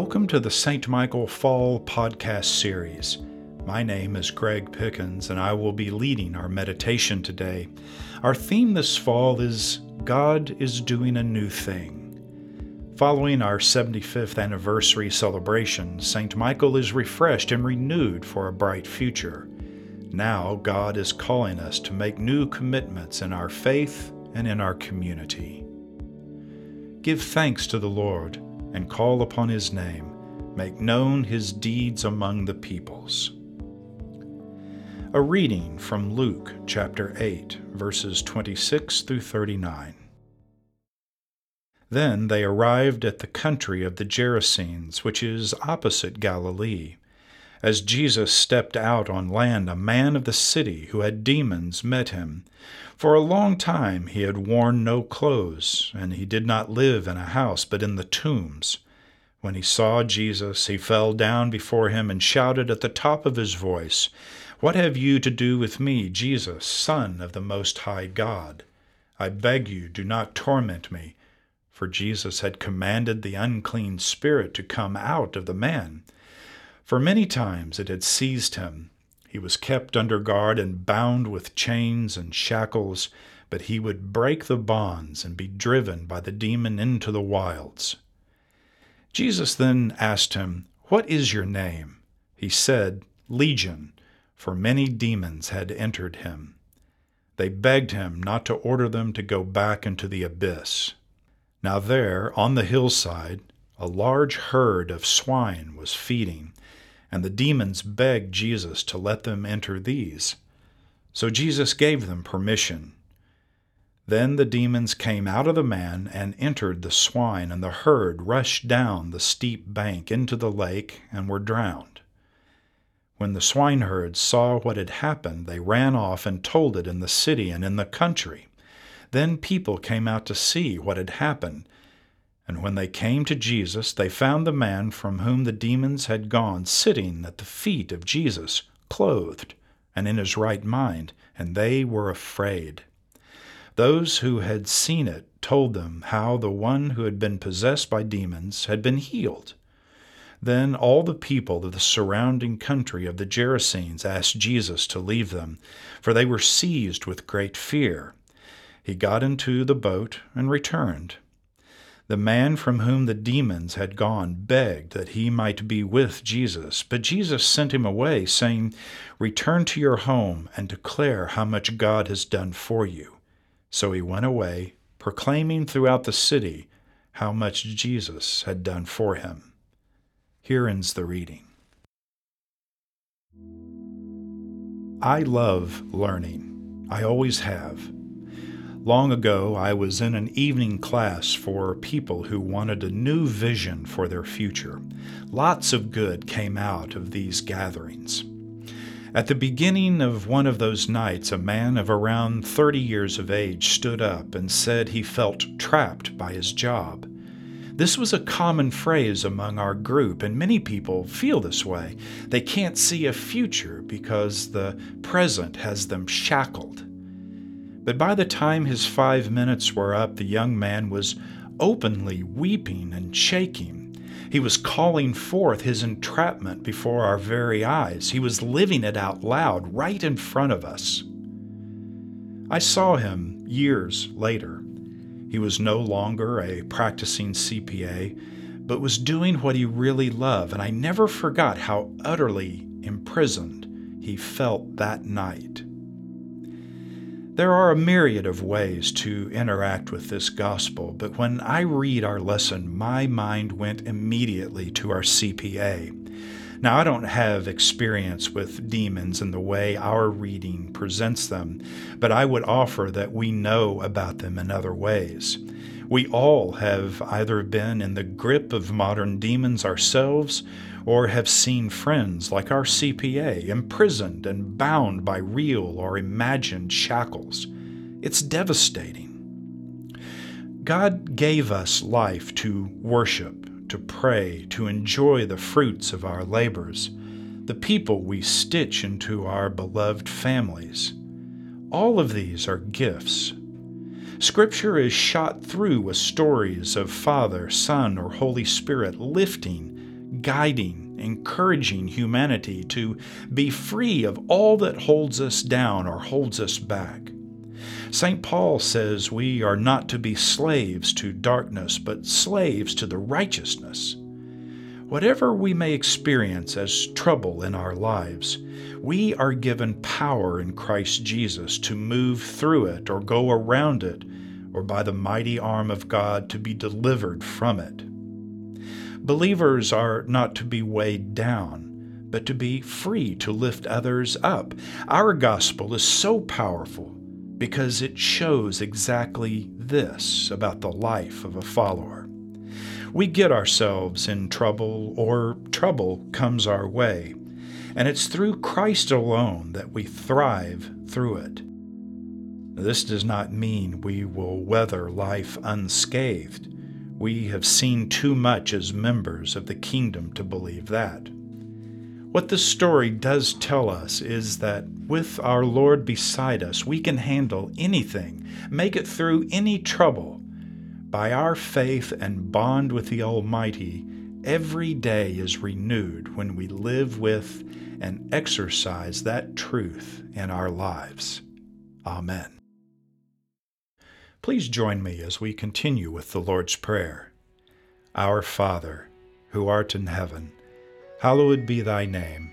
Welcome to the St. Michael Fall podcast series. My name is Greg Pickens, and I will be leading our meditation today. Our theme this fall is God is doing a new thing. Following our 75th anniversary celebration, St. Michael is refreshed and renewed for a bright future. Now, God is calling us to make new commitments in our faith and in our community. Give thanks to the Lord and call upon his name, make known his deeds among the peoples. A reading from Luke chapter 8, verses 26 through 39. Then they arrived at the country of the Gerasenes, which is opposite Galilee. As Jesus stepped out on land, a man of the city who had demons met him. For a long time he had worn no clothes, and he did not live in a house, but in the tombs. When he saw Jesus, he fell down before him and shouted at the top of his voice, What have you to do with me, Jesus, Son of the Most High God? I beg you, do not torment me. For Jesus had commanded the unclean spirit to come out of the man. For many times it had seized him. He was kept under guard and bound with chains and shackles, but he would break the bonds and be driven by the demon into the wilds. Jesus then asked him, What is your name? He said, Legion, for many demons had entered him. They begged him not to order them to go back into the abyss. Now there, on the hillside, a large herd of swine was feeding and the demons begged Jesus to let them enter these. So Jesus gave them permission. Then the demons came out of the man and entered the swine, and the herd rushed down the steep bank into the lake and were drowned. When the swineherds saw what had happened, they ran off and told it in the city and in the country. Then people came out to see what had happened and when they came to Jesus, they found the man from whom the demons had gone sitting at the feet of Jesus, clothed and in his right mind, and they were afraid. Those who had seen it told them how the one who had been possessed by demons had been healed. Then all the people of the surrounding country of the Gerasenes asked Jesus to leave them, for they were seized with great fear. He got into the boat and returned. The man from whom the demons had gone begged that he might be with Jesus, but Jesus sent him away, saying, Return to your home and declare how much God has done for you. So he went away, proclaiming throughout the city how much Jesus had done for him. Here ends the reading. I love learning. I always have. Long ago, I was in an evening class for people who wanted a new vision for their future. Lots of good came out of these gatherings. At the beginning of one of those nights, a man of around 30 years of age stood up and said he felt trapped by his job. This was a common phrase among our group, and many people feel this way. They can't see a future because the present has them shackled. But by the time his five minutes were up, the young man was openly weeping and shaking. He was calling forth his entrapment before our very eyes. He was living it out loud right in front of us. I saw him years later. He was no longer a practicing CPA, but was doing what he really loved, and I never forgot how utterly imprisoned he felt that night. There are a myriad of ways to interact with this gospel, but when I read our lesson, my mind went immediately to our CPA. Now, I don't have experience with demons in the way our reading presents them, but I would offer that we know about them in other ways. We all have either been in the grip of modern demons ourselves or have seen friends like our CPA imprisoned and bound by real or imagined shackles. It's devastating. God gave us life to worship, to pray, to enjoy the fruits of our labors, the people we stitch into our beloved families. All of these are gifts. Scripture is shot through with stories of Father, Son, or Holy Spirit lifting guiding, encouraging humanity to be free of all that holds us down or holds us back. St. Paul says we are not to be slaves to darkness, but slaves to the righteousness. Whatever we may experience as trouble in our lives, we are given power in Christ Jesus to move through it or go around it, or by the mighty arm of God to be delivered from it. Believers are not to be weighed down, but to be free to lift others up. Our gospel is so powerful because it shows exactly this about the life of a follower. We get ourselves in trouble, or trouble comes our way, and it's through Christ alone that we thrive through it. This does not mean we will weather life unscathed. We have seen too much as members of the kingdom to believe that. What this story does tell us is that with our Lord beside us, we can handle anything, make it through any trouble. By our faith and bond with the Almighty, every day is renewed when we live with and exercise that truth in our lives. Amen. Please join me as we continue with the Lord's Prayer. Our Father, who art in heaven, hallowed be thy name.